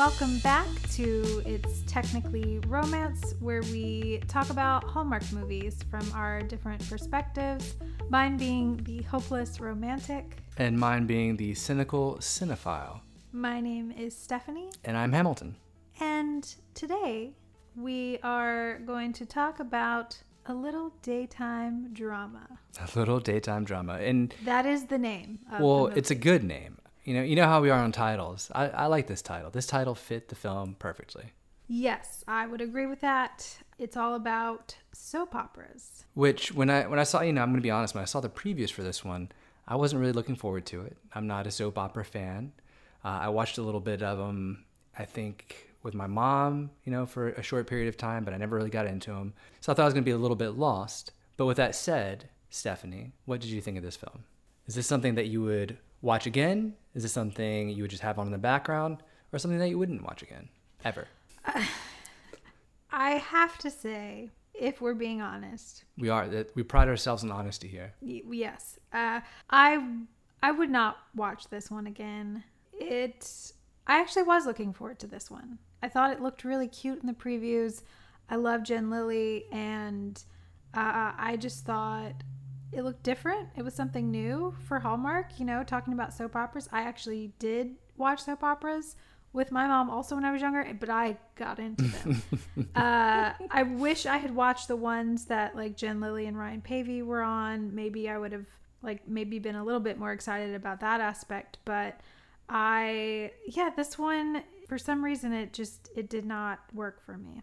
welcome back to It's Technically Romance, where we talk about Hallmark movies from our different perspectives. Mine being the hopeless romantic. And mine being the cynical cinephile. My name is Stephanie. And I'm Hamilton. And today we are going to talk about a little daytime drama. A little daytime drama. And that is the name. well, it's a good name. You know, you know how we are on titles. I, I like this title. This title fit the film perfectly. Yes, I would agree with that. It's all about soap operas. Which when I when I saw, you know, I'm going to be honest, when I saw the previews for this one, I wasn't really looking forward to it. I'm not a soap opera fan. Uh, I watched a little bit of them. I think with my mom, you know, for a short period of time, but I never really got into them. So I thought I was going to be a little bit lost. But with that said, Stephanie, what did you think of this film? Is this something that you would watch again? Is this something you would just have on in the background or something that you wouldn't watch again ever? Uh, I have to say, if we're being honest, we are that we pride ourselves in honesty here. Y- yes. Uh, I I would not watch this one again. It I actually was looking forward to this one. I thought it looked really cute in the previews. I love Jen Lilly, and uh, I just thought it looked different. It was something new for Hallmark, you know, talking about soap operas. I actually did watch soap operas with my mom also when I was younger, but I got into them. uh, I wish I had watched the ones that like Jen Lilly and Ryan Paevey were on. Maybe I would have like maybe been a little bit more excited about that aspect, but I yeah, this one for some reason it just it did not work for me.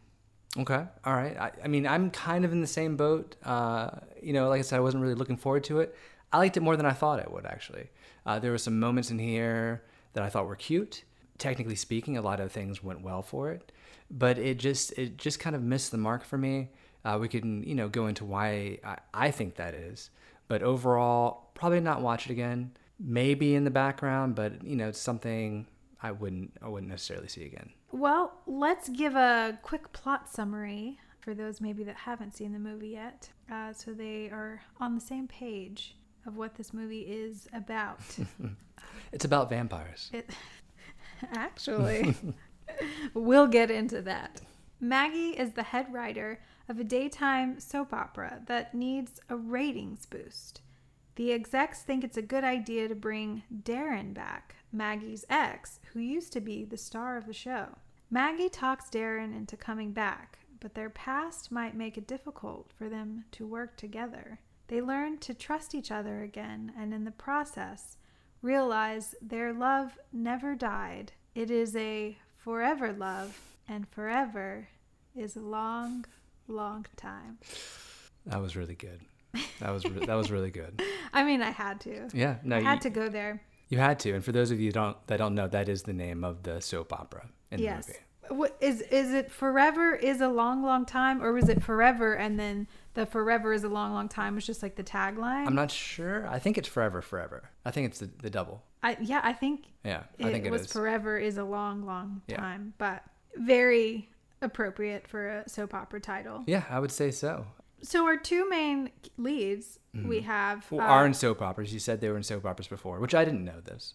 Okay. All right. I, I, mean, I'm kind of in the same boat. Uh, you know, like I said, I wasn't really looking forward to it. I liked it more than I thought I would, actually. Uh, there were some moments in here that I thought were cute. Technically speaking, a lot of things went well for it, but it just it just kind of missed the mark for me. Uh, we can you know go into why I, I think that is, but overall, probably not watch it again. Maybe in the background, but you know, it's something I wouldn't I wouldn't necessarily see again. Well, let's give a quick plot summary for those maybe that haven't seen the movie yet, uh, so they are on the same page of what this movie is about. it's about vampires. It, actually, we'll get into that. Maggie is the head writer of a daytime soap opera that needs a ratings boost. The execs think it's a good idea to bring Darren back, Maggie's ex, who used to be the star of the show. Maggie talks Darren into coming back, but their past might make it difficult for them to work together. They learn to trust each other again, and in the process, realize their love never died. It is a forever love, and forever is a long, long time. That was really good. That was re- that was really good. I mean, I had to. Yeah, no, I had you, to go there. You had to, and for those of you don't that don't know, that is the name of the soap opera in yes. the movie. What is is it forever is a long long time or was it forever and then the forever is a long long time was just like the tagline? I'm not sure. I think it's forever forever. I think it's the, the double. I yeah, I think Yeah, I think it was is. forever is a long long time, yeah. but very appropriate for a soap opera title. Yeah, I would say so. So our two main leads mm-hmm. we have well, uh, are in soap operas. You said they were in soap operas before, which I didn't know this.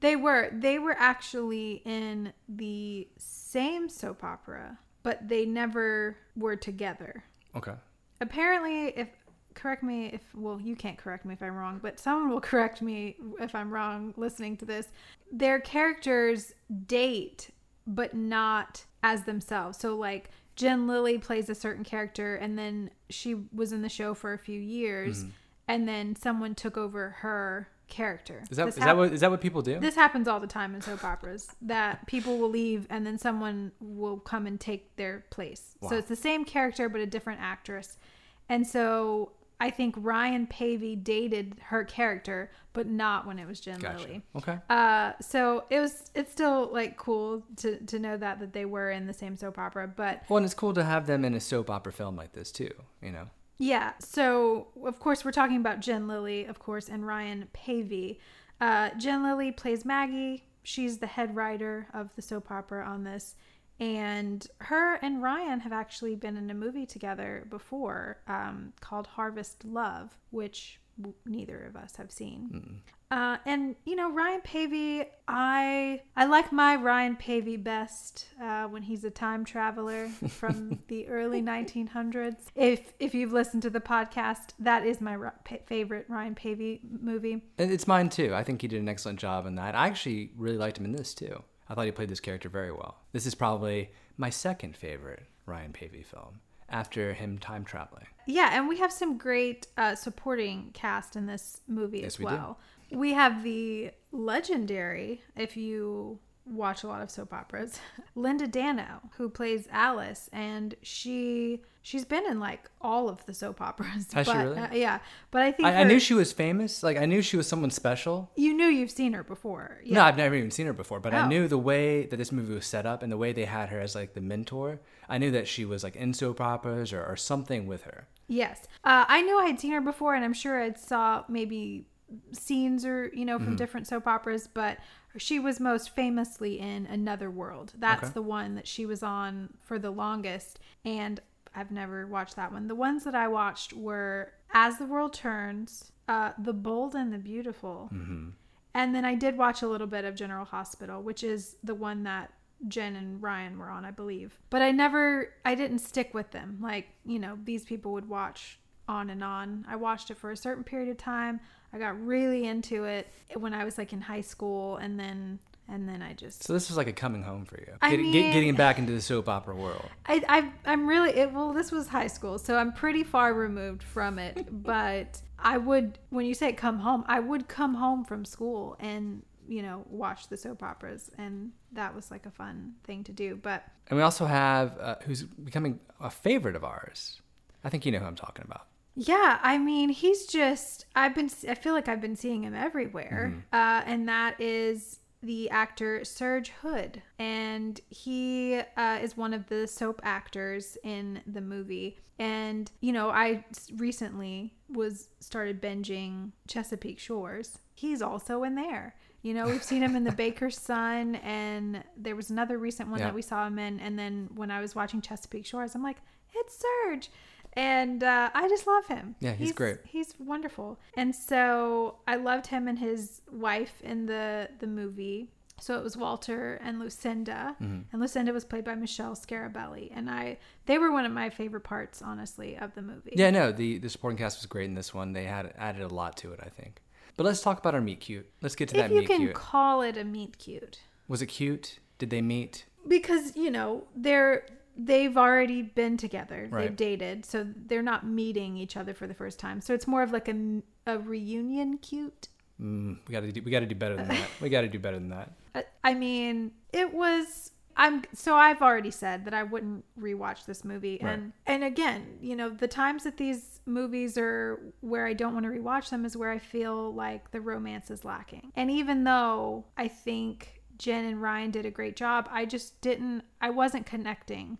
They were. They were actually in the same soap opera, but they never were together. Okay. Apparently, if correct me if well you can't correct me if i'm wrong but someone will correct me if i'm wrong listening to this their characters date but not as themselves so like jen lilly plays a certain character and then she was in the show for a few years mm-hmm. and then someone took over her character. Is that is hap- that what is that what people do? This happens all the time in soap operas that people will leave and then someone will come and take their place. Wow. So it's the same character but a different actress. And so I think Ryan Paevey dated her character, but not when it was Jen gotcha. Lilly. Okay. Uh, so it was it's still like cool to to know that that they were in the same soap opera, but well, and it's cool to have them in a soap opera film like this too. You know. Yeah. So, of course, we're talking about Jen Lilly, of course, and Ryan Paevey. Uh, Jen Lilly plays Maggie. She's the head writer of the soap opera on this. And her and Ryan have actually been in a movie together before um, called Harvest Love, which neither of us have seen. Uh, and you know Ryan Paevey, I I like my Ryan Paevey best uh, when he's a time traveler from the early 1900s. If if you've listened to the podcast, that is my ri- favorite Ryan Paevey movie. And It's mine too. I think he did an excellent job in that. I actually really liked him in this too. I thought he played this character very well. This is probably my second favorite Ryan Paevey film after him time traveling. Yeah, and we have some great uh, supporting cast in this movie Yes, as we do. well. We have the legendary, if you watch a lot of soap operas, Linda Dano, who plays Alice, and she she's been in like all of the soap operas. Has she really? uh, yeah, but I think I, I knew she was famous. Like I knew she was someone special. you knew you've seen her before. Yeah. No, I've never even seen her before, but I Oh. knew the way that this movie was set up and the way they had her as like the mentor. I knew that she was like in soap operas or, or something with her. Yes. Uh, I knew I had seen her before, and I'm sure I saw maybe scenes or, you know, Mm-hmm. from different soap operas, but she was most famously in Another World. That's Okay. the one that she was on for the longest, and I've never watched that one. The ones that I watched were As the World Turns, uh, The Bold and the Beautiful, Mm-hmm. and then I did watch a little bit of General Hospital, which is the one that Jen and Ryan were on, I believe. But I never, I didn't stick with them. Like, you know, these people would watch on and on. I watched it for a certain period of time. I got really into it when I was like in high school, and then, and then I just, So this was like a coming home for you, I Get- get- getting back into the soap opera world. I, I, I'm really, it, well, this was high school, so I'm pretty far removed from it. but I would, when you say come home, I would come home from school and, you know, watch the soap operas. And that was like a fun thing to do. But And we also have uh, who's becoming a favorite of ours. I think you know who I'm talking about. Yeah, I mean, he's just, I've been, I feel like I've been seeing him everywhere. Uh, and that is the actor Serge Houde. And he uh, is one of the soap actors in the movie. And, you know, I recently was started binging Chesapeake Shores. He's also in there. You know, we've seen him in The Baker's Son, and there was another recent one Yeah. that we saw him in. And then when I was watching Chesapeake Shores, I'm like, it's Serge. And uh, I just love him. Yeah, he's great. He's wonderful. And so I loved him and his wife in the the movie. So it was Walter and Lucinda, Mm-hmm. and Lucinda was played by Michelle Scarabelli, and I they were one of my favorite parts, honestly, of the movie. Yeah, no, the the supporting cast was great in this one. They had added a lot to it, I think. But let's talk about our meet cute. Let's get to if that you meet can cute. call it a meet cute, Was it cute? Did they meet? because you know they're they've already been together, Right. they've dated, so they're not meeting each other for the first time. So it's more of like a a reunion cute. Mm, we got to do. We got to do better than that. We got to do better than that. I- I mean, it was. I'm so I've already said that I wouldn't rewatch this movie, Right. and and again, you know, the times that these movies are where I don't want to rewatch them is where I feel like the romance is lacking. And even though I think Jen and Ryan did a great job, I just didn't. I wasn't connecting.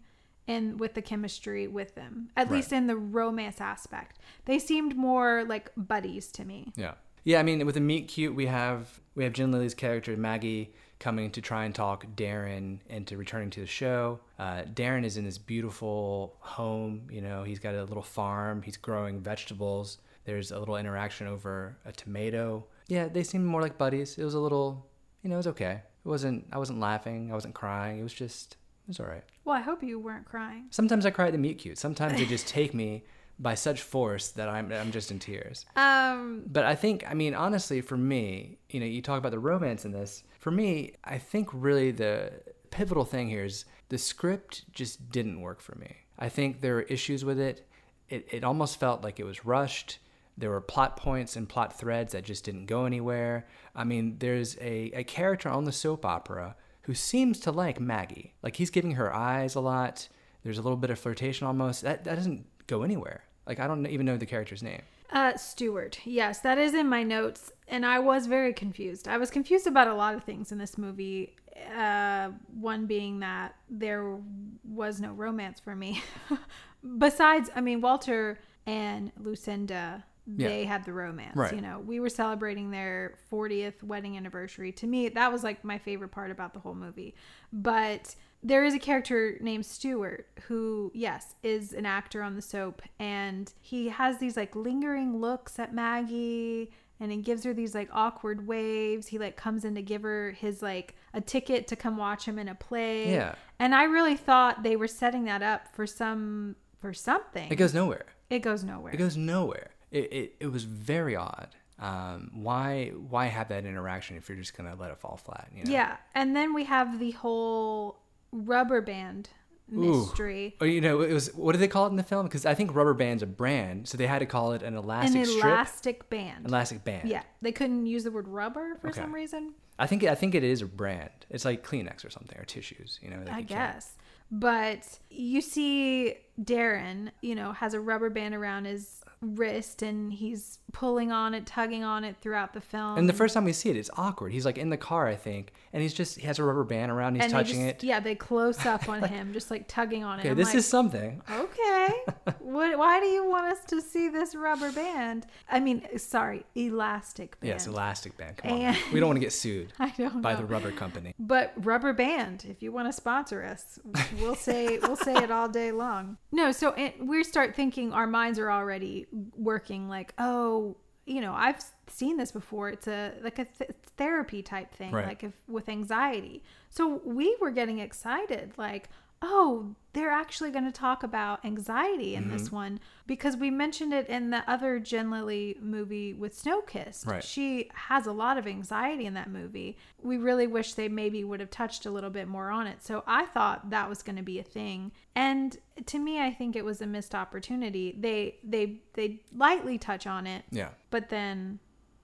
in with the chemistry with them, at Right. least in the romance aspect. They seemed more like buddies to me. Yeah. Yeah, I mean, with the meet cute, we have we have Jen Lilly's character Maggie coming to try and talk Darren into returning to the show. Uh, Darren is in this beautiful home. You know, he's got a little farm. He's growing vegetables. There's a little interaction over a tomato. Yeah, they seem more like buddies. It was a little, you know, it was okay. It wasn't. I wasn't laughing. I wasn't crying. It was just. It was all right. Well, I hope you weren't crying. Sometimes I cry at the meet cute. Sometimes they just take me by such force that I'm I'm just in tears. Um, But I think, I mean, honestly, for me, you know, you talk about the romance in this. For me, I think really the pivotal thing here is the script just didn't work for me. I think there were issues with it. It, it almost felt like it was rushed. There were plot points and plot threads that just didn't go anywhere. I mean, there's a, a character on the soap opera who seems to like Maggie. Like he's giving her eyes a lot. There's a little bit of flirtation almost. That, that doesn't go anywhere. Like I don't even know the character's name. Uh, Stewart. Yes, that is in my notes, and I was very confused. I was confused about a lot of things in this movie. Uh, one being that there was no romance for me. Besides, I mean, Walter and Lucinda, Yeah. they had the romance. Right. You know, we were celebrating their 40th wedding anniversary. To me, that was like my favorite part about the whole movie. But there is a character named Stewart who, yes, is an actor on the soap, and he has these like lingering looks at Maggie, and he gives her these like awkward waves. He like comes in to give her his like a ticket to come watch him in a play. Yeah. And I really thought they were setting that up for some for something. It goes nowhere. It goes nowhere. It goes nowhere. It, it, it was very odd. Um, why why have that interaction if you're just gonna let it fall flat? You know? Yeah. And then we have the whole rubber band mystery. Or you know, it was what do they call it in the film? Because I think rubber band's a brand, so they had to call it an An elastic strip, elastic band. elastic band. Yeah. They couldn't use the word rubber for Okay. some reason. I think I think it is a brand. It's like Kleenex or something or tissues. You know, like I you guess. But you see Darren, you know, has a rubber band around his wrist and he's pulling on it, tugging on it throughout the film. And the first time we see it, it's awkward. He's like in the car, I think, and he's just he has a rubber band around. He's and touching just- it. Yeah, they close up on him, just like tugging on it. Okay, I'm this like, is something. okay. what? Why do you want us to see this rubber band? I mean, sorry, elastic band. Yes, elastic band. Come on, And- man. we don't want to get sued I don't by know. the rubber company. But rubber band, if you want to sponsor us, we'll say we'll say it all day long. No, so it, we start thinking our minds are already working like, oh, you know, I've seen this before. It's a like a th- therapy type thing, Right. like if with anxiety. So we were getting excited, like, oh, they're actually going to talk about anxiety in Mm-hmm. this one because we mentioned it in the other Jen Lilly movie with Snow Kissed. Right. She has a lot of anxiety in that movie. We really wish they maybe would have touched a little bit more on it. So I thought that was going to be a thing. And to me, I think it was a missed opportunity. They they they lightly touch on it, Yeah. but then,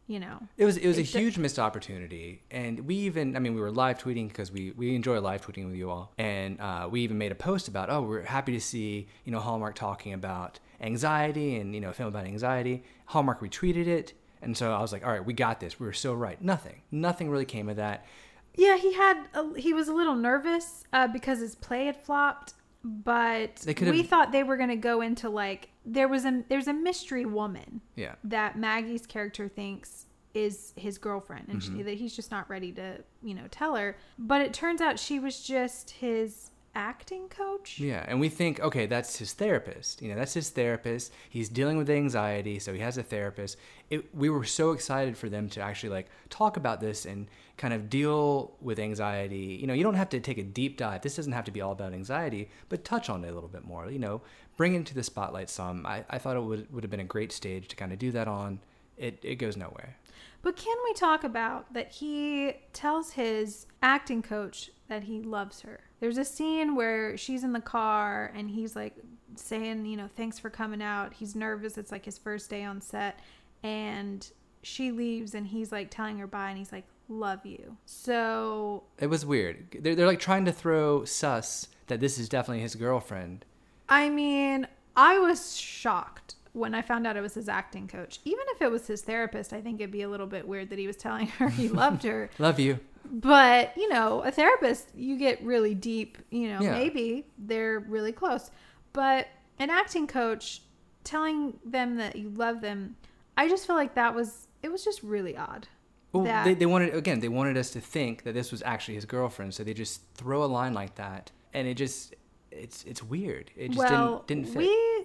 you know, It was it was a huge missed opportunity, and we even I mean we were live tweeting because we we enjoy live tweeting with you all, and uh, we even made a post about oh we're happy to see you know Hallmark talking about anxiety and you know a film about anxiety. Hallmark retweeted it, and so I was like all right we got this we were so right. Nothing nothing really came of that. yeah, he had a, he was a little nervous uh, because his play had flopped. But we thought they were going to go into like there was a there's a mystery woman Yeah. that Maggie's character thinks is his girlfriend and Mm-hmm. she, that he's just not ready to, you know, tell her. But it turns out she was just his acting coach. Yeah, and we think, okay, that's his therapist. You know, that's his therapist. He's dealing with anxiety, so he has a therapist. It, we were so excited for them to actually like talk about this and kind of deal with anxiety. You know, you don't have to take a deep dive. This doesn't have to be all about anxiety, but touch on it a little bit more. You know, bring it into the spotlight some. I, I thought it would would have been a great stage to kind of do that on. It it goes nowhere. But can we talk about that he tells his acting coach that he loves her? There's a scene where she's in the car and he's like saying, you know, thanks for coming out. He's nervous. It's like his first day on set. And she leaves and he's like telling her bye and he's like, love you. So It was weird. They're, they're like trying to throw sus that this is definitely his girlfriend. I mean, I was shocked when I found out it was his acting coach. Even if it was his therapist, I think it'd be a little bit weird that he was telling her he loved her. Love you. But, you know, a therapist, you get really deep, you know, Yeah. maybe they're really close. But an acting coach telling them that you love them, I just feel like that was, it was just really odd. Well, that- they, they wanted again. They wanted us to think that this was actually his girlfriend, so they just throw a line like that, and it just it's it's weird. It just well, didn't didn't fit. we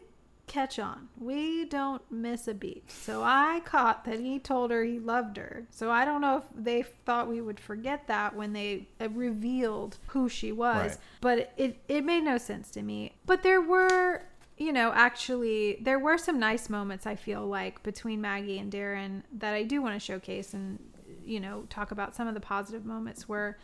catch on. We don't miss a beat. So I caught that he told her he loved her. So I don't know if they thought we would forget that when they uh, revealed who she was, Right. but it it made no sense to me. But there were you know, actually, there were some nice moments I feel like between Maggie and Darren that I do want to showcase and, you know, talk about some of the positive moments where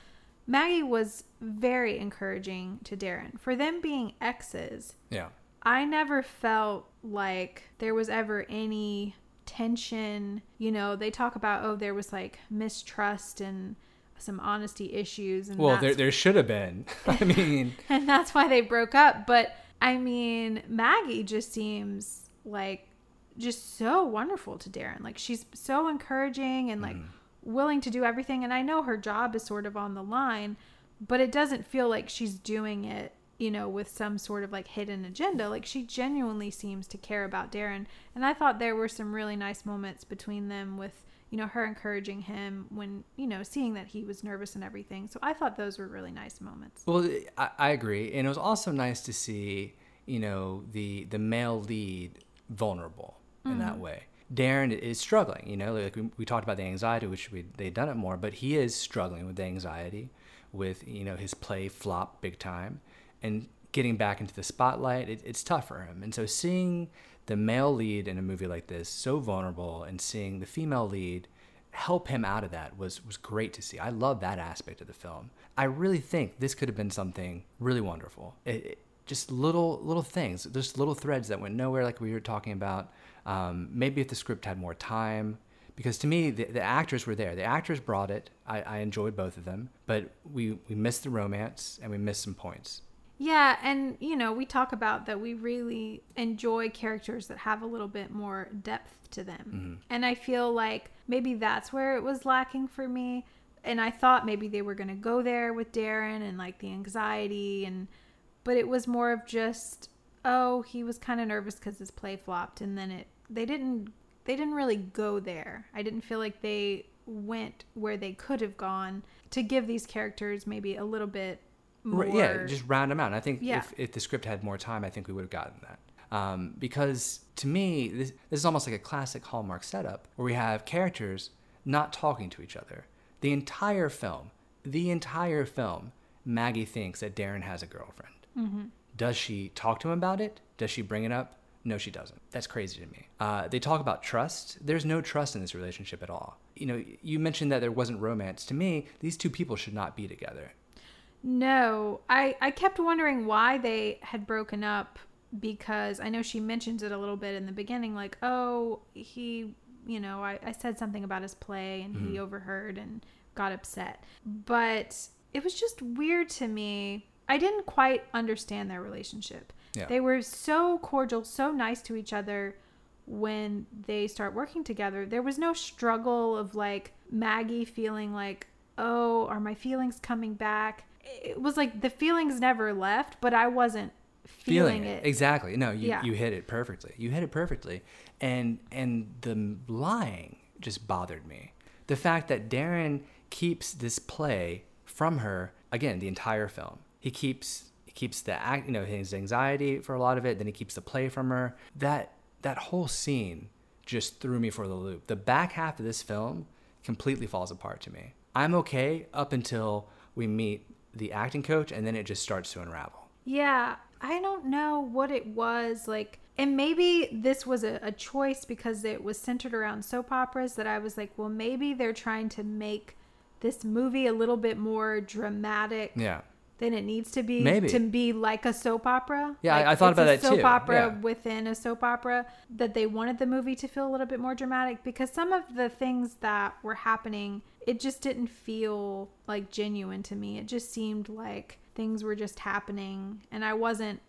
Maggie was very encouraging to Darren. For them being exes, yeah, I never felt like there was ever any tension. You know, they talk about, oh, there was like mistrust and some honesty issues. And well, there there should have been. I mean, and that's why they broke up. But I mean, Maggie just seems like just so wonderful to Darren. Like she's so encouraging and like mm. willing to do everything. And I know her job is sort of on the line, but it doesn't feel like she's doing it, you know, with some sort of like hidden agenda. Like she genuinely seems to care about Darren. And I thought there were some really nice moments between them with you know her encouraging him when you know seeing that he was nervous and everything so i thought those were really nice moments well, I, I agree, and it was also nice to see you know the the male lead vulnerable in that mm-hmm. way. Darren is struggling. You know, like we, we talked about the anxiety, which we they'd done it more, but he is struggling with the anxiety, with you know his play flop big time, and getting back into the spotlight. It, it's tough for him, and so seeing the male lead in a movie like this so vulnerable, and seeing the female lead help him out of that was was great to see. I love that aspect of the film. I really think this could have been something really wonderful. It, it, just little little things, just little threads that went nowhere, like we were talking about. Um, maybe if the script had more time, because to me the, the actors were there. The actors brought it. I, I enjoyed both of them, but we we missed the romance and we missed some points. Yeah, and you know, we talk about that we really enjoy characters that have a little bit more depth to them. Mm-hmm. And I feel like maybe that's where it was lacking for me. And I thought maybe they were going to go there with Darren and like the anxiety and but it was more of just oh, he was kind of nervous cuz his play flopped and then it they didn't they didn't really go there. I didn't feel like they went where they could have gone to give these characters maybe a little bit more yeah, just round them out. And I think Yeah. if, if the script had more time, I think we would have gotten that. Um, because to me, this, this is almost like a classic Hallmark setup where we have characters not talking to each other. The entire film, the entire film, Maggie thinks that Darren has a girlfriend. Does she talk to him about it? Does she bring it up? No, she doesn't. That's crazy to me. Uh, they talk about trust. There's no trust in this relationship at all. You know, you mentioned that there wasn't romance. To me, these two people should not be together. No, I I kept wondering why they had broken up because I know she mentions it a little bit in the beginning, like, oh, he, you know, I, I said something about his play and Mm-hmm. he overheard and got upset. But it was just weird to me. I didn't quite understand their relationship. Yeah. They were so cordial, so nice to each other when they start working together. There was no struggle of like Maggie feeling like, oh, are my feelings coming back? It was like the feelings never left, but I wasn't feeling, it. exactly. No you, Yeah. you hit it perfectly. You hit it perfectly. And and the lying just bothered me. The fact that darren keeps this play from her again the entire film. He keeps he keeps the act you know his anxiety for a lot of it then he keeps the play from her. That that whole scene just threw me for the loop. The back half of this film completely falls apart to me. I'm okay up until we meet the acting coach and then it just starts to unravel Yeah, I don't know what it was like. And maybe this was a, a choice because it was centered around soap operas that I was like, well, maybe they're trying to make this movie a little bit more dramatic yeah than it needs to be Maybe. to be like a soap opera. Yeah, I- Like, I thought it's about a that soap too, opera yeah. within a soap opera that they wanted the movie to feel a little bit more dramatic because some of the things that were happening, it just didn't feel like genuine to me. It just seemed like things were just happening and I wasn't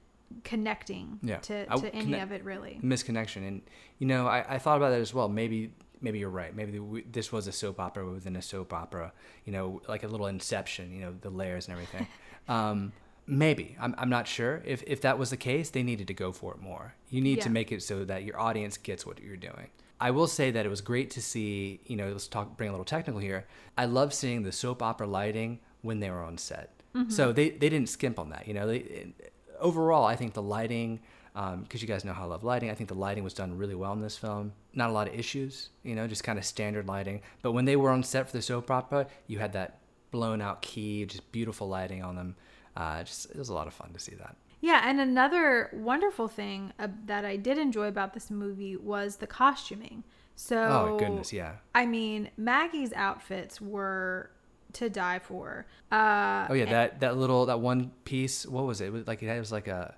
connecting Yeah. to, I- any connect- of it really. misconnection and you know I, I thought about that as well. Maybe maybe you're right. Maybe the, this was a soap opera within a soap opera you know like a little inception you know the layers and everything. Um, maybe. I'm, I'm not sure. If, if that was the case they needed to go for it more. You need to make it so that your audience gets what you're doing i will say that it was great to see you know let's talk bring a little technical here i love seeing the soap opera lighting when they were on set so they, they didn't skimp on that you know they overall, I think the lighting, because you guys know how I love lighting, I think the lighting was done really well in this film. Not a lot of issues, you know, just kind of standard lighting. But when they were on set for the soap opera, you had that blown out key, just beautiful lighting on them. Uh, just it was a lot of fun to see that. Yeah, and another wonderful thing uh, that I did enjoy about this movie was the costuming. So Oh goodness, yeah. I mean, Maggie's outfits were to die for. Uh, Oh yeah, that that little that one piece. What was it? It was like it was like a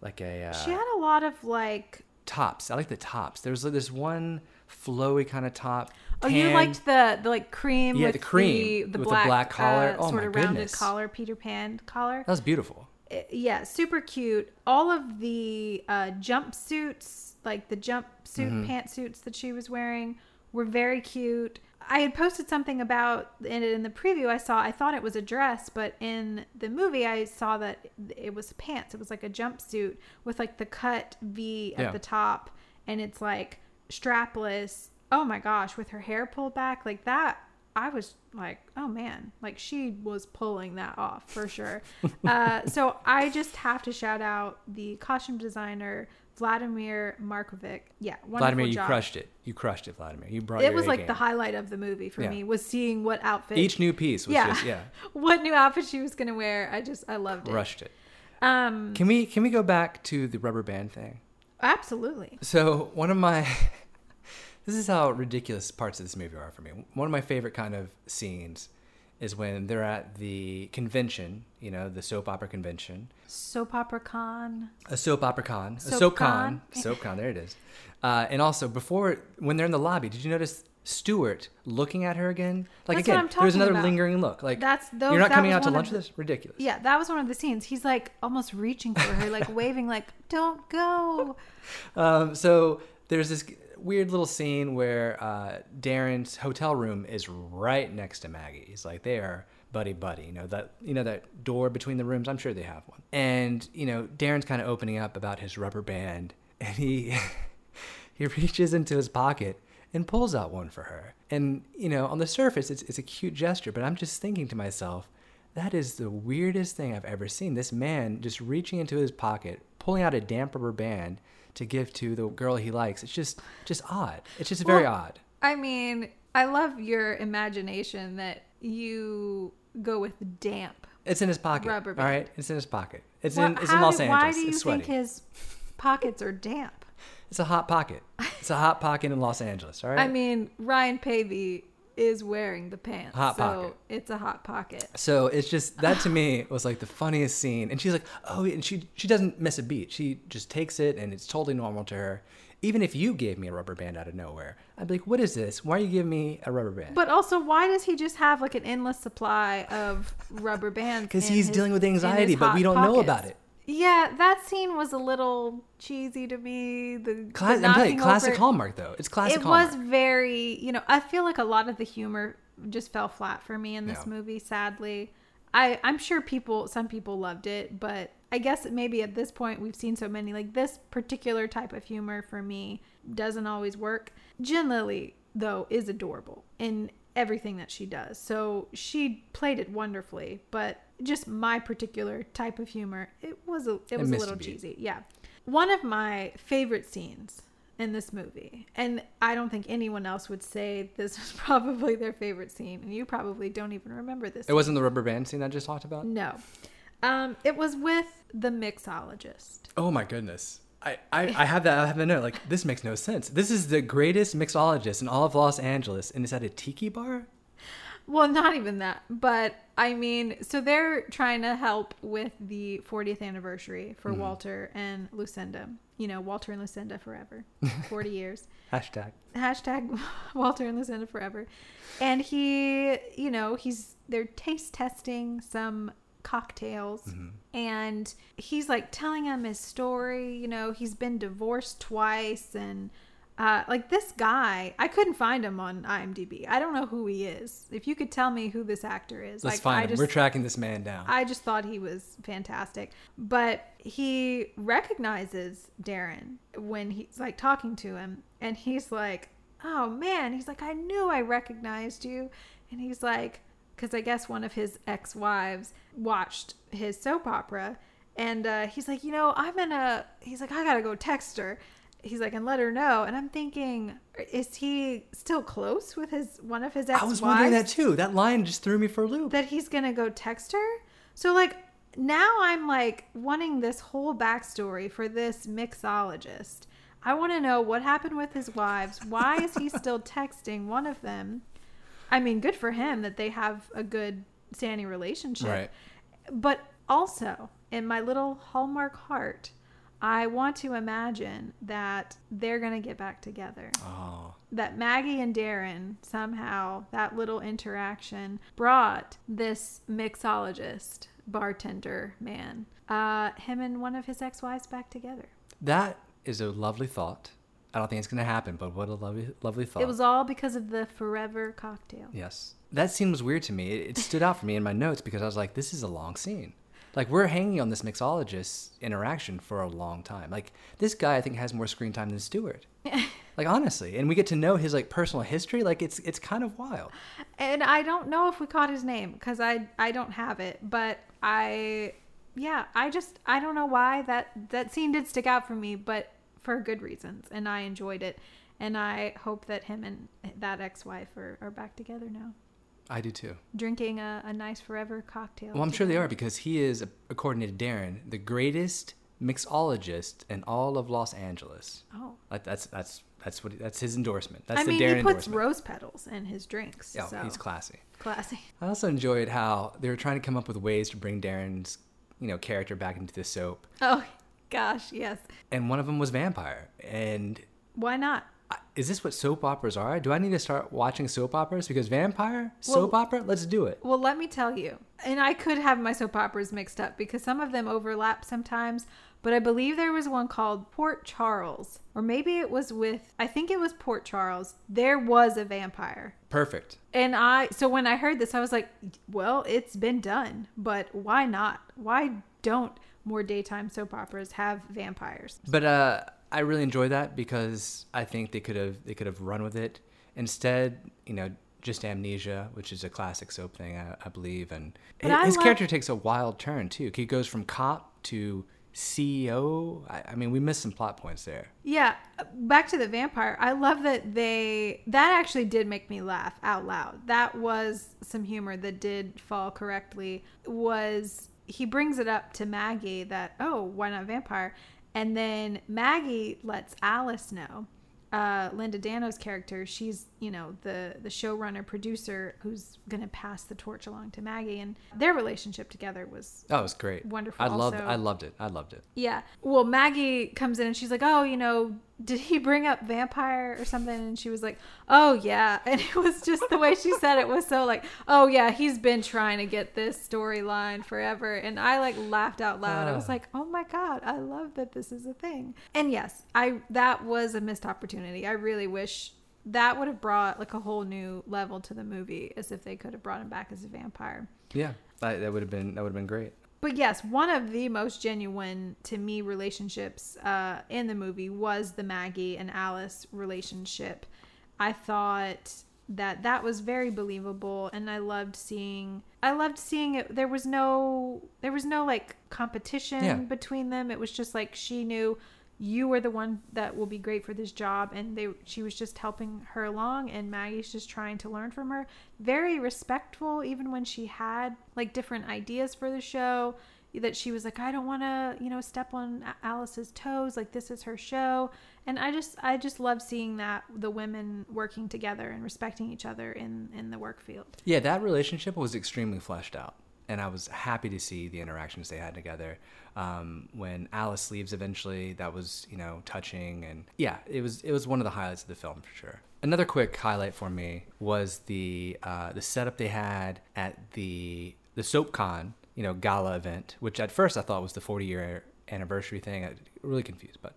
like a uh, she had a lot of like. tops. I like the tops. There was like this one flowy kind of top. Oh, you liked the the like cream Yeah, with the cream the, the with the black, black collar. uh, Oh, sort of rounded collar, Peter Pan collar. That was beautiful. Uh, yeah, super cute. All of the uh, jumpsuits, like the jumpsuit Mm-hmm. pantsuits that she was wearing, were very cute. I had posted something about in in the preview. I saw. I thought it was a dress, but in the movie, I saw that it was pants. It was like a jumpsuit with like the cut V at Yeah. the top, and it's like strapless. Oh my gosh, with her hair pulled back like that I was like, oh man, like she was pulling that off for sure. uh, so I just have to shout out the costume designer Vladimir Markovic. Yeah, Vladimir, you job. crushed it. You crushed it, Vladimir. You brought It was like game. the highlight of the movie for Yeah. me was seeing what outfit Each new piece was yeah, just yeah, what new outfit she was gonna wear. I just I loved it. crushed it. Um, Can we can we go back to the rubber band thing? absolutely. So one of my this is how ridiculous parts of this movie are for me. One of my favorite kind of scenes is when they're at the convention, you know, the soap opera convention. Soap opera con. A soap opera con. A Soap soap con. con. Soap con, there it is. Uh, and also before when they're in the lobby, did you notice Stewart looking at her again? Like That's again, I'm there was another about. lingering look. Like That's those. you're not coming out to lunch the- with us? Ridiculous. Yeah, that was one of the scenes. He's like almost reaching for her, like waving, like "Don't go." Um, so there's this weird little scene where uh, Darren's hotel room is right next to Maggie's. Like they are buddy buddy. You know that you know that door between the rooms. I'm sure they have one. And you know Darren's kind of opening up about his rubber band, and he he reaches into his pocket and pulls out one for her. And you know on the surface it's it's a cute gesture, but I'm just thinking to myself. That is the weirdest thing I've ever seen. This man just reaching into his pocket, pulling out a damp rubber band to give to the girl he likes. It's just just odd. It's just very Well, odd. I mean, I love your imagination that you go with damp. It's in his pocket. Rubber band. right, it's in his pocket. It's Wha- in it's in Los do- Angeles. Why do you it's sweaty. think his pockets are damp? It's a hot pocket. It's a hot pocket in Los Angeles. All right. I mean, Ryan Paevey is wearing the pants, Hot so pocket. it's a hot pocket. So it's just that to me was like the funniest scene, and she's like, "Oh," and she she doesn't miss a beat. She just takes it, and it's totally normal to her. Even if you gave me a rubber band out of nowhere, I'd be like, "What is this? Why are you giving me a rubber band?" But also, why does he just have like an endless supply of rubber bands? Because he's his- dealing with anxiety, but we don't know about it. Yeah, that scene was a little cheesy to me. The, Cla- the I'm telling you, classic over- Hallmark though. It's classic It Hallmark. was very, you know, I feel like a lot of the humor just fell flat for me in this Yeah. movie. Sadly, I I'm sure people, some people loved it, but I guess maybe at this point we've seen so many like this particular type of humor for me doesn't always work. Jen Lilly though is adorable in everything that she does, so she played it wonderfully. But just my particular type of humor, it was a it was a little cheesy. Yeah, one of my favorite scenes in this movie. And I don't think anyone else would say this was probably their favorite scene. And you probably don't even remember this. It wasn't the rubber band scene I just talked about. No. Um, it was with the mixologist. Oh my goodness. I, I, I have that I have a note like this makes no sense. This is the greatest mixologist in all of Los Angeles and it's at a tiki bar? Well, not even that. But I mean, so they're trying to help with the 40th anniversary for mm-hmm. Walter and Lucinda. You know, Walter and Lucinda forever. 40 years. Hashtag. hashtag Walter and Lucinda forever. And he, you know, he's they're taste testing some cocktails and he's like telling him his story, you know, he's been divorced twice and uh, like this guy, I couldn't find him on IMDb. I don't know who he is. If you could tell me who this actor is, Let's like find I him. just We're tracking this man down. I just thought he was fantastic. But he recognizes Darren when he's like talking to him and he's like, "Oh man." He's like, "I knew I recognized you." And he's like cuz I guess one of his ex-wives watched his soap opera and uh, he's like, "You know, I'm in a he's like, "I got to go text her." He's like, and let her know. And I'm thinking, is he still close with his one of his ex-wives? I was wondering that too. That line just threw me for a loop. that he's gonna go text her. So like now I'm like wanting this whole backstory for this mixologist. I want to know what happened with his wives. Why is he still texting one of them? I mean, good for him that they have a good standing relationship. Right. But also, in my little Hallmark heart, I want to imagine that they're going to get back together Oh. that Maggie and Darren somehow that little interaction brought this mixologist bartender man uh him and one of his ex-wives back together That is a lovely thought. I don't think it's going to happen, but what a lovely lovely thought. it was all because of the forever cocktail Yes. That scene was weird to me. It, it stood out for me in my notes because I was like, this is a long scene. Like, we're hanging on this mixologist interaction for a long time. Like, this guy, I think, has more screen time than Stewart. Like honestly, and we get to know his like personal history. Like it's it's kind of wild. And I don't know if we caught his name because I I don't have it, but I yeah I just I don't know why that that scene did stick out for me, but for good reasons, and I enjoyed it, and I hope that him and that ex-wife are, are back together now, I do too. drinking a, a nice forever cocktail. Well, I'm sure they are because he is, according to Darren, the greatest mixologist in all of Los Angeles. Oh. Like that's that's that's what that's his endorsement. That's I the mean, Darren he puts endorsement. rose petals in his drinks. Yeah, so he's classy. classy. I also enjoyed how they were trying to come up with ways to bring Darren's, you know, character back into the soap, Oh, gosh, yes. and one of them was vampire. And Why not? Is this what soap operas are? Do I need to start watching soap operas because vampire soap Well- opera? Let's do it. Well, let me tell you, and I could have my soap operas mixed up because some of them overlap sometimes, but I believe there was one called Port Charles, or maybe it was with, I think it was Port Charles. There was a vampire. Perfect. And I, so when I heard this, I was like, well, it's been done, but why not? Why don't more daytime soap operas have vampires? But uh, I really enjoy that because I think they could have they could have run with it instead. You know, just amnesia, which is a classic soap thing, I, I believe, and his, I his love- character takes a wild turn too. He goes from cop to CEO. I, I mean, we missed some plot points there. Yeah, back to the vampire. I love that they that actually did make me laugh out loud. That was some humor that did fall correctly. Was he brings it up to Maggie that oh why not vampire, and then Maggie lets Alice know. Uh, Linda Dano's character, she's you know the the showrunner producer who's gonna pass the torch along to Maggie, and their relationship together was Oh, it was great. Wonderful I loved. also. I loved it. I loved it. yeah. Well, Maggie comes in and she's like, "Oh, you know, did he bring up vampire or something?" And she was like, "Oh, yeah." And it was just the way she said it was so like, "Oh, yeah, he's been trying to get this storyline forever." And I like laughed out loud. I was like, "Oh my god, I love that this is a thing." And yes, I that was a missed opportunity. I really wish that would have brought like a whole new level to the movie as if they could have brought him back as a vampire. Yeah, that, that would have been that would have been great. But yes, one of the most genuine to me relationships uh, in the movie was the Maggie and Alice relationship. I thought that that was very believable, and I loved seeing. I loved seeing it. There was no, there was no like competition Yeah. between them. It was just like she knew you are the one that will be great for this job. And they she was just helping her along and Maggie's just trying to learn from her. Very respectful even when she had like different ideas for the show that she was like I don't want to you know step on Alice's toes like this is her show. And I just I just love seeing that the women working together and respecting each other in in the work field. Yeah, that relationship was extremely fleshed out, and I was happy to see the interactions they had together. Um, when Alice leaves eventually, that was you know touching, and yeah, it was it was one of the highlights of the film for sure. Another quick highlight for me was the uh, the setup they had at the the SoapCon, you know, gala event, which at first I thought was the 40 year anniversary thing. I really confused, but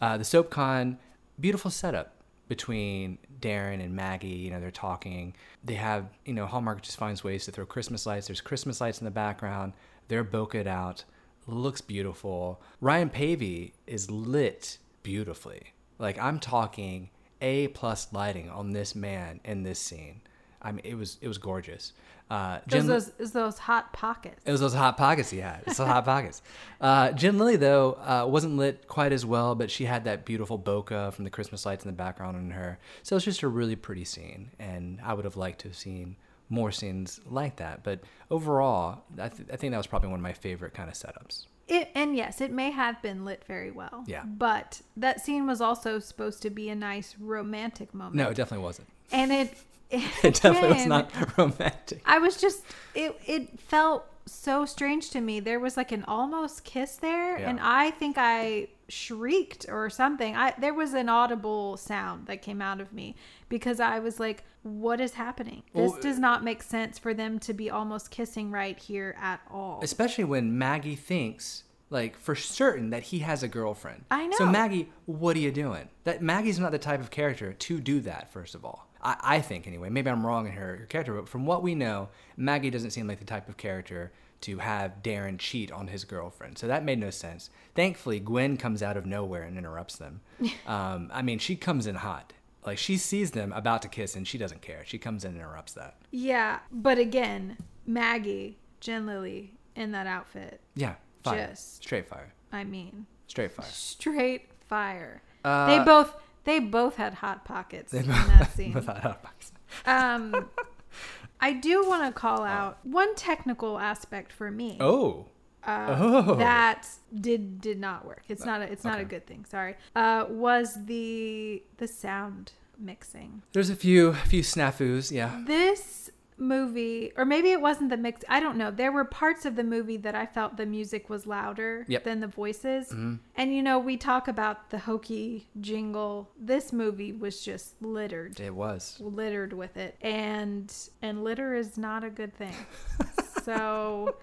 uh, the SoapCon, beautiful setup between Darren and Maggie. You know, they're talking. They have, you know, Hallmark just finds ways to throw Christmas lights. There's Christmas lights in the background. They're bokeh out. Looks beautiful. Ryan Paevey is lit beautifully. Like I'm talking A plus lighting on this man in this scene. I mean, it was it was gorgeous. Uh, those Jen- those, is those hot pockets it was those hot pockets he had. It's the hot pockets. Uh, Jen Lilly though uh, wasn't lit quite as well, but she had that beautiful bokeh from the Christmas lights in the background on her. So it's just a really pretty scene, and I would have liked to have seen more scenes like that. But overall, I, th- I think that was probably one of my favorite kind of setups. It and yes, it may have been lit very well. Yeah. But that scene was also supposed to be a nice romantic moment. No, it definitely wasn't. And it it, It definitely was not romantic. I was just it it felt so strange to me. There was like an almost kiss there Yeah. and I think I shrieked or something. I there was an audible sound that came out of me because I was like what is happening? This Well, does not make sense for them to be almost kissing right here at all. Especially when Maggie thinks, like, for certain that he has a girlfriend. I know. So. Maggie, what are you doing? That Maggie's not the type of character to do that, first of all. I, I think anyway. Maybe I'm wrong in her, her character, but from what we know, Maggie doesn't seem like the type of character to have Darren cheat on his girlfriend. So that made no sense. Thankfully, Gwen comes out of nowhere and interrupts them. um, I mean, she comes in hot. Like she sees them about to kiss and she doesn't care. She comes in and interrupts that. Yeah, but again, Maggie, Jen Lilly in that outfit. Yeah, fire. Just- Straight fire. I mean, Straight fire. straight fire. Uh, they both they both had hot pockets They in both- that scene. Without a box. Um, I do want to call out one technical aspect for me. Oh. uh, Oh. that did did not work. It's not a, it's not a good thing. Sorry. Uh, was the the sound mixing? There's a few a few snafus, yeah. This movie, or maybe it wasn't the mix. I don't know. There were parts of the movie that I felt the music was louder Yep. than the voices. Mhm. And you know, we talk about the hokey jingle. This movie was just littered It was. littered with it and and litter is not a good thing so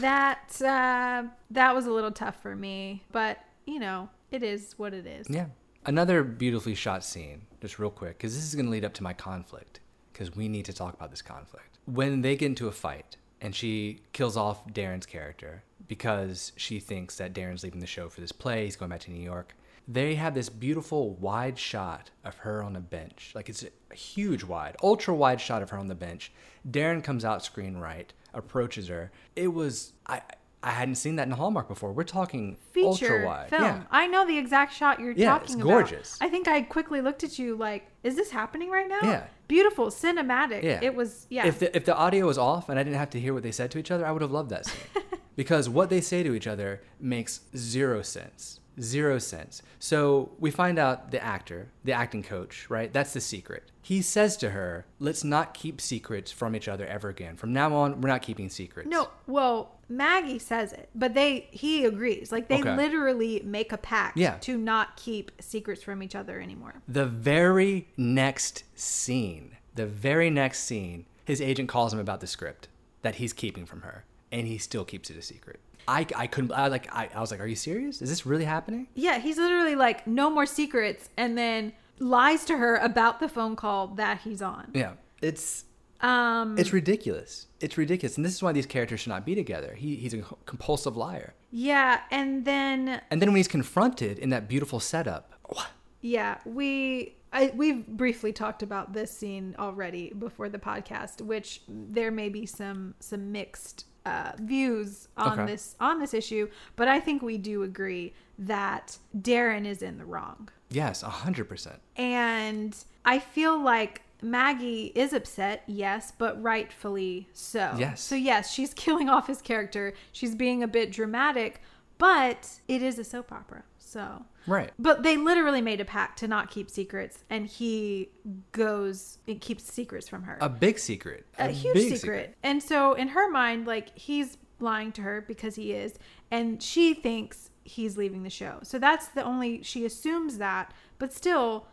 that uh, that was a little tough for me but you know it is what it is Yeah. Another beautifully shot scene, just real quick, because this is going to lead up to my conflict, because we need to talk about this conflict. When they get into a fight and she kills off Darren's character because she thinks that Darren's leaving the show for this play, he's going back to New York. They have this beautiful wide shot of her on a bench. Like it's a huge wide, ultra wide shot of her on the bench. Darren comes out screen right, approaches her. It was I I hadn't seen that in Hallmark before. We're talking feature ultra wide. film Yeah. i know the exact shot you're talking about. Yeah, talking it's about gorgeous. i think i quickly looked at you like is this happening right now Yeah. beautiful cinematic Yeah. it was yeah If the if the audio was off and I didn't have to hear what they said to each other, I would have loved that scene. because what they say to each other makes zero sense. Zero sense. So we find out the actor, the acting coach, right? That's the secret. He says to her, "Let's not keep secrets from each other ever again. From now on, we're not keeping secrets." No, well, Maggie says it, but they he agrees. Like they Okay. literally make a pact Yeah. to not keep secrets from each other anymore. The very next scene, the very next scene, his agent calls him about the script that he's keeping from her, and he still keeps it a secret. I, I couldn't I like I, I was like, are you serious? Is this really happening? Yeah, he's literally like no more secrets and then lies to her about the phone call that he's on. Yeah, it's Um it's ridiculous. It's ridiculous, and this is why these characters should not be together. He he's a compulsive liar, yeah, and then and then when he's confronted in that beautiful setup, what? yeah, we I, we've briefly talked about this scene already before the podcast, which there may be some some mixed uh, views on Okay. this on this issue, but I think we do agree that Darren is in the wrong, Yes, a hundred percent. and I feel like Maggie is upset, yes, but rightfully so. Yes. So yes, she's killing off his character. She's being a bit dramatic, but it is a soap opera, so. Right. But they literally made a pact to not keep secrets, and he goes and keeps secrets from her. A big secret. A, huge big secret. And so, in her mind, like he's lying to her because he is, and she thinks he's leaving the show. So that's the only she assumes that, but still,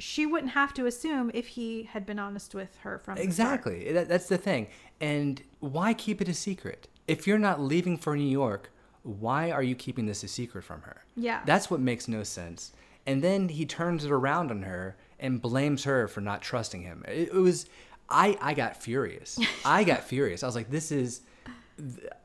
she wouldn't have to assume if he had been honest with her from the start. Exactly. That, that's the thing. And why keep it a secret? If you're not leaving for New York, why are you keeping this a secret from her? Yeah. That's what makes no sense. And then he turns it around on her and blames her for not trusting him. It, it was, I, I got furious. I got furious. I was like, this is,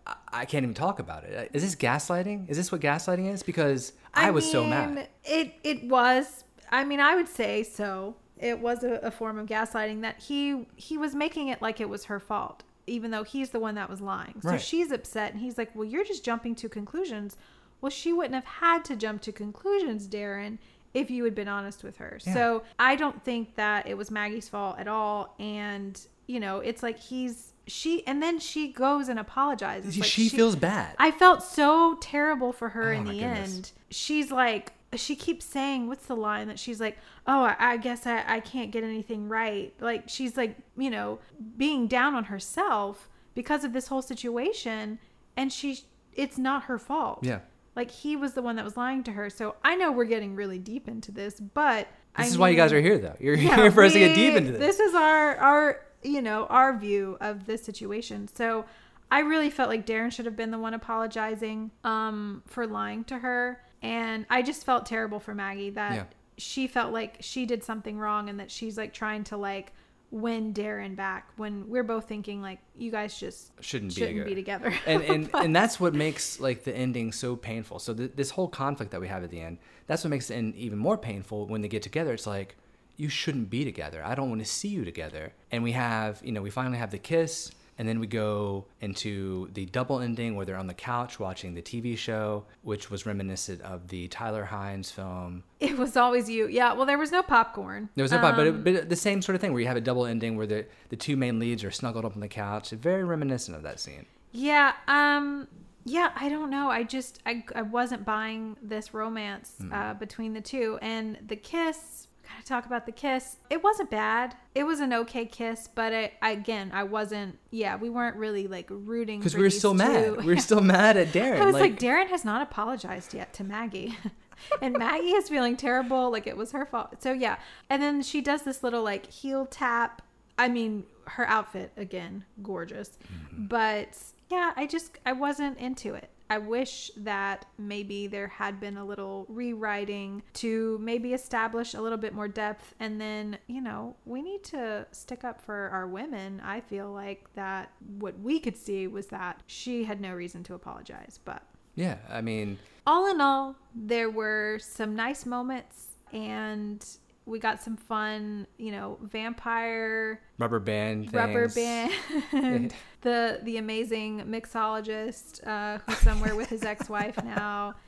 I- I can't even talk about it. Is this gaslighting? Is this what gaslighting is? Because I, was so mad. It it was. I mean, I would say so. It was a, a form of gaslighting that he he was making it like it was her fault, even though he's the one that was lying. So Right. she's upset, and he's like, "Well, you're just jumping to conclusions." Well, she wouldn't have had to jump to conclusions, Darren, if you had been honest with her. Yeah. So I don't think that it was Maggie's fault at all. And you know, it's like he's she, and then she goes and apologizes. she, Like, she feels bad. I felt so terrible for her Oh in my the goodness. end. She's like, she keeps saying, what's the line that she's like, oh, I, I guess I, I can't get anything right. Like, she's like, you know, being down on herself because of this whole situation. And she, it's not her fault. yeah. Like, he was the one that was lying to her. So I know we're getting really deep into this, but. This I is why you guys are here, though. You're yeah, here for us to get deep into this. This is our our you know our view of this situation. So I really felt like Darren should have been the one apologizing um for lying to her, and I just felt terrible for Maggie that Yeah. she felt like she did something wrong and that she's like trying to like win Darren back when we're both thinking like you guys just Shouldn't be shouldn't be together. together. and and, and that's what makes like the ending so painful. So th- this whole conflict that we have at the end, that's what makes the end even more painful when they get together. It's like you shouldn't be together. I don't want to see you together. And we have, you know, we finally have the kiss, and then we go into the double ending where they're on the couch watching the TV show, which was reminiscent of the Tyler Hynes film. it was always you. Yeah, well there was no popcorn. There was no but, Um, it, but the same sort of thing where you have a double ending where the the two main leads are snuggled up on the couch. Very reminiscent of that scene. Yeah, um yeah, I don't know. I just I, I wasn't buying this romance Hmm. uh, between the two and the kiss. Gotta talk about the kiss. It wasn't bad. It was an okay kiss, but it, again, I wasn't. Yeah, we weren't really like rooting Because we were still mad. We were still mad at Darren. I was like, Darren has not apologized yet to Maggie. and Maggie is feeling terrible, like it was her fault. So yeah. And then she does this little like heel tap. I mean, her outfit again, gorgeous. Mm-hmm. But yeah, I just I wasn't into it. I wish that maybe there had been a little rewriting to maybe establish a little bit more depth and then, you know, we need to stick up for our women. I feel like that what we could see was that she had no reason to apologize, but yeah, I mean, all in all, there were some nice moments and we got some fun, you know, vampire rubber band things. rubber band. the the amazing mixologist uh, who's somewhere with his ex-wife now.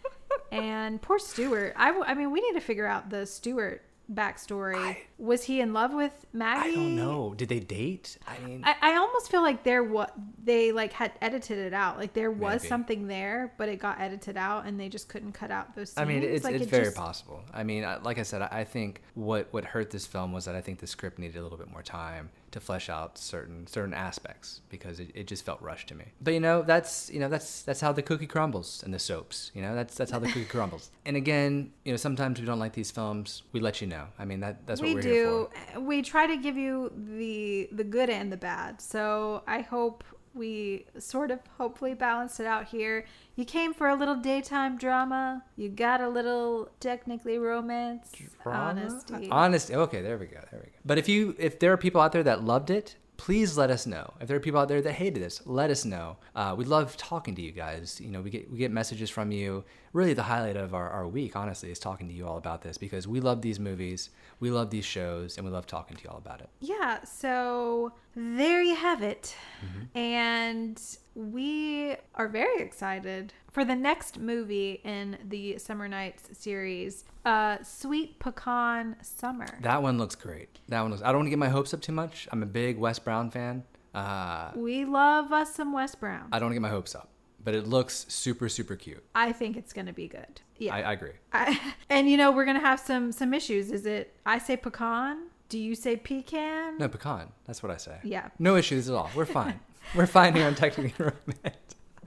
And poor Stuart. I, w- I mean, we need to figure out the Stuart backstory. was he in love with Maggie? I don't know. Did they date? I mean, I, I almost feel like there what they like had edited it out. Like there was Maybe. something there, but it got edited out, and they just couldn't cut out those. Scenes. I mean, it's, like it's it very just- possible. I mean, like I said, I I think what what hurt this film was that I think the script needed a little bit more time to flesh out certain certain aspects because it, it just felt rushed to me. But you know, that's you know that's that's how the cookie crumbles in the soaps. You know, that's that's how the cookie crumbles. And again, you know, sometimes we don't like these films. We let you know. I mean, that that's what we we're do. here for. We try to give you the the good and the bad. So I hope we sort of hopefully balanced it out here. You came for a little daytime drama. You got a little technically romance. Honesty. Honesty. Okay, there we go. There we go. But if you if there are people out there that loved it, please let us know. If there are people out there that hated this, let us know. Uh, we love talking to you guys. You know, we get we get messages from you. Really, the highlight of our, our week, honestly, is talking to you all about this because we love these movies, we love these shows, and we love talking to you all about it. Yeah, so there you have it. Mm-hmm. And we are very excited for the next movie in the Summer Nights series, uh, Sweet Pecan Summer. That one looks great. That one looks. I don't want to get my hopes up too much. I'm a big Wes Brown fan. Uh, we love us some Wes Brown. I don't want to get my hopes up, but it looks super super cute. I think it's going to be good. Yeah. I, I agree. I, and you know, we're going to have some some issues. Is it I say pecan? Do you say pecan? No pecan. That's what I say. Yeah. No issues at all. We're fine. We're fine here on Technically Romance.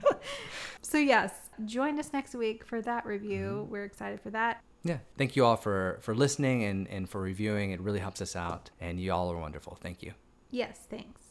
So yes, join us next week for that review. Mm-hmm. We're excited for that. Yeah. Thank you all for for listening and and for reviewing. It really helps us out, and you all are wonderful. Thank you. Yes, thanks.